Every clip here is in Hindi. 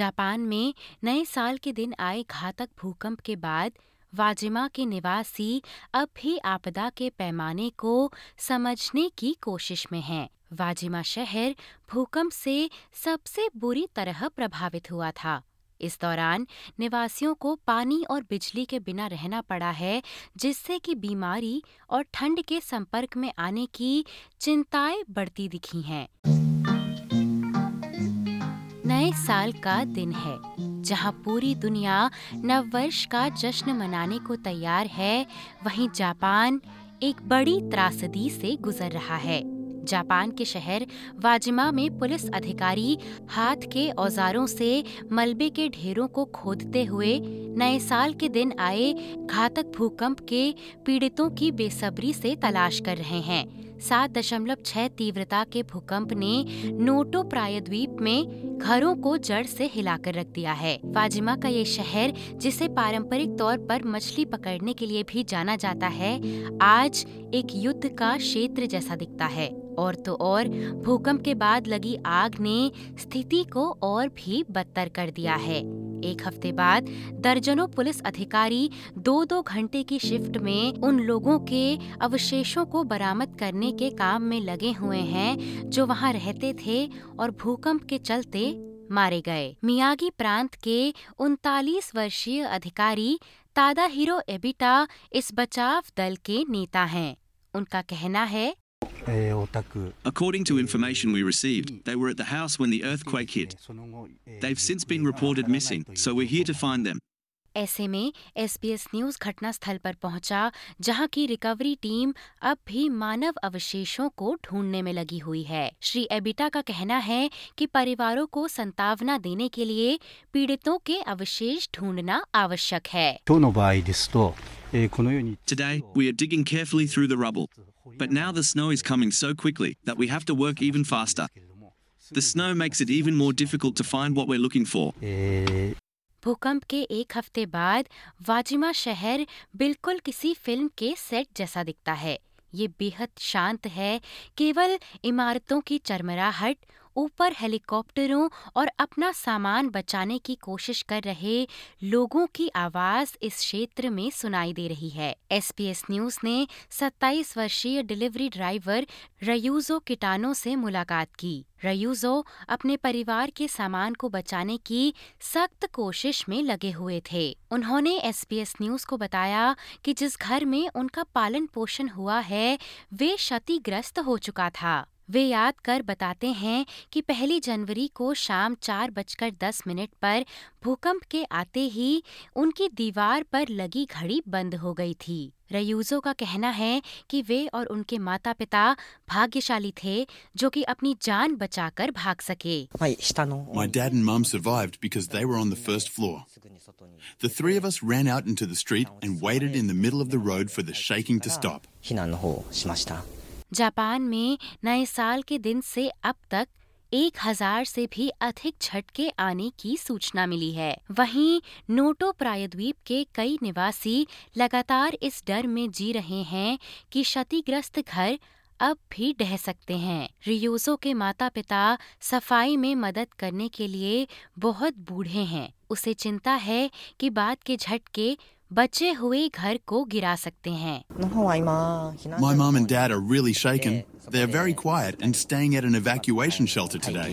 जापान में नए साल के दिन आए घातक भूकंप के बाद वाजिमा के निवासी अब भी आपदा के पैमाने को समझने की कोशिश में हैं। वाजिमा शहर भूकंप से सबसे बुरी तरह प्रभावित हुआ था इस दौरान निवासियों को पानी और बिजली के बिना रहना पड़ा है, जिससे कि बीमारी और ठंड के संपर्क में आने की चिंताएँ बढ़ती दिखी हैं नए साल का दिन है, जहाँ पूरी दुनिया नववर्ष का जश्न मनाने को तैयार है। वहीं जापान एक बड़ी त्रासदी से गुजर रहा है। जापान के शहर वाजिमा में पुलिस अधिकारी हाथ के औजारों से मलबे के ढेरों को खोदते हुए नए साल के दिन आए घातक भूकंप के पीड़ितों की बेसब्री से तलाश कर रहे हैं। सात दशमलव छह तीव्रता के भूकंप ने नोटो प्रायद्वीप में घरों को जड़ से हिलाकर रख दिया है। वाजिमा का ये शहर, जिसे पारंपरिक तौर पर मछली पकड़ने के लिए भी जाना जाता है, आज एक युद्ध का क्षेत्र जैसा दिखता है। और तो और, भूकंप के बाद लगी आग ने स्थिति को और भी बदतर कर दिया है। एक हफ़्ते बाद दर्जनों पुलिस अधिकारी दो दो घंटे की शिफ्ट में उन लोगों के अवशेषों को बरामद करने के काम में लगे हुए हैं, जो वहाँ रहते थे और भूकंप के चलते मारे गए। मियागी प्रांत के उनतालीस वर्षीय अधिकारी तादा हिरो एबिटा इस बचाव दल के नेता हैं। उनका कहना है According to information we received, they were at the house when the earthquake hit. They've since been reported missing, so we're here to find them. ऐसे में एसबीएस न्यूज़ घटनास्थल पर पहुँचा जहाँ की रिकवरी टीम अब भी मानव अवशेषों को ढूँढने में लगी हुई है श्री एबिटा का कहना है कि परिवारों को संतावना देने के लिए पीड़ितों के अवशेष ढूंढना आवश्यक है Today, we are digging carefully through the rubble. But now the snow is coming so quickly that we have to work even faster. The snow makes it even more difficult to find what we're looking for. भूकंप के एक हफ्ते बाद वाजिमा शहर बिल्कुल किसी फिल्म के सेट जैसा दिखता है ये बेहद शांत है केवल इमारतों की चरमराहट ऊपर हेलीकॉप्टरों और अपना सामान बचाने की कोशिश कर रहे लोगों की आवाज़ इस क्षेत्र में सुनाई दे रही है। एसपीएस न्यूज़ ने 27 वर्षीय डिलीवरी ड्राइवर रयूजो किटानो से मुलाकात की। रयूजो अपने परिवार के सामान को बचाने की सख्त कोशिश में लगे हुए थे। उन्होंने एसपीएस न्यूज़ को बताया कि जिस घर में उनका पालन पोषण हुआ है, वे क्षतिग्रस्त हो चुका था। वे याद कर बताते हैं कि पहली जनवरी को शाम चार बजकर दस मिनट पर भूकंप के आते ही उनकी दीवार पर लगी घड़ी बंद हो गई थी रयूजो का कहना है कि वे और उनके माता पिता भाग्यशाली थे जो कि अपनी जान बचाकर भाग सके My dad and mum survived because they were on the first floor. The three of us ran out into the street and waited in the middle of the road for the shaking to stop. Japan में नए साल के दिन से अब तक एक हज़ार से भी अधिक झटके आने की सूचना मिली है। वहीं नोटो प्रायद्वीप के कई निवासी लगातार इस डर में जी रहे हैं कि क्षतिग्रस्त घर अब भी ढह सकते हैं। रियोजो के माता पिता सफ़ाई में मदद करने के लिए बहुत बूढ़े हैं। उसे चिंता है कि बाद के झटके बचे हुए घर को गिरा सकते हैं My mom and dad are really shaken. They're very quiet and staying at an evacuation shelter today.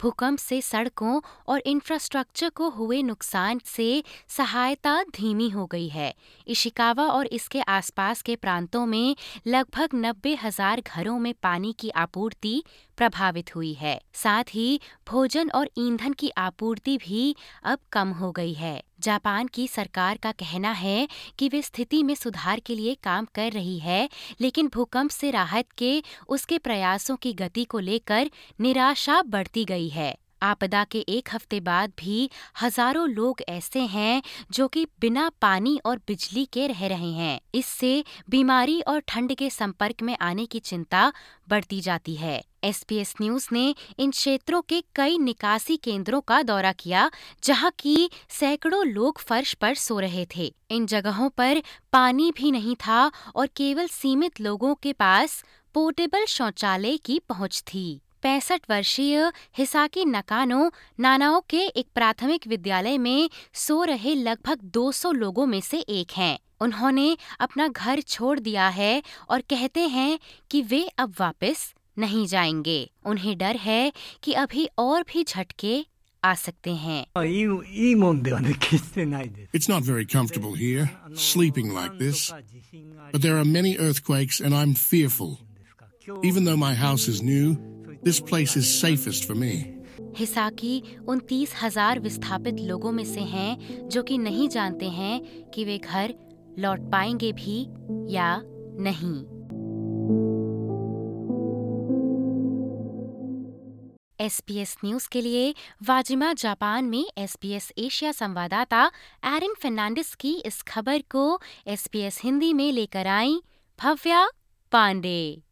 भूकंप से सड़कों और इंफ्रास्ट्रक्चर को हुए नुकसान से सहायता धीमी हो गई है इशिकावा और इसके आसपास के प्रांतों में लगभग नब्बे हज़ार घरों में पानी की आपूर्ति प्रभावित हुई है साथ ही भोजन और ईंधन की आपूर्ति भी अब कम हो गई है जापान की सरकार का कहना है कि वे स्थिति में सुधार के लिए काम कर रही है, लेकिन भूकंप से राहत के उसके प्रयासों की गति को लेकर निराशा बढ़ती गई है। आपदा के एक हफ़्ते बाद भी हज़ारों लोग ऐसे हैं जो कि बिना पानी और बिजली के रह रहे हैं। इससे बीमारी और ठंड के संपर्क में आने की चिंता बढ़ती जाती है। एसपीएस न्यूज़ ने इन क्षेत्रों के कई निकासी केंद्रों का दौरा किया, जहाँ की सैकड़ों लोग फर्श पर सो रहे थे। इन जगहों पर पानी भी नहीं था और केवल सीमित लोगों के पास पोर्टेबल शौचालय की पहुँच थी। पैंसठ वर्षीय हिसाकी नकानो नानाओ के एक प्राथमिक विद्यालय में सो रहे लगभग 200 लोगों में से एक हैं उन्होंने अपना घर छोड़ दिया है और कहते हैं कि वे अब वापस नहीं जाएँगे उन्हें डर है कि अभी और भी झटके आ सकते हैं It's not very comfortable here, sleeping like this. But there are many earthquakes and I'm fearful. Even though my house is new, this place is safest for me. हिसाकी उन तीस हज़ार विस्थापित लोगों में से हैं जो कि नहीं जानते हैं कि वे घर लौट पाएँगे भी या नहीं एसपीएस न्यूज़ के लिए वाजिमा जापान में एसपीएस एशिया संवाददाता एरिन फर्नांडिस की इस खबर को एसपीएस हिंदी में लेकर आई भव्या पांडे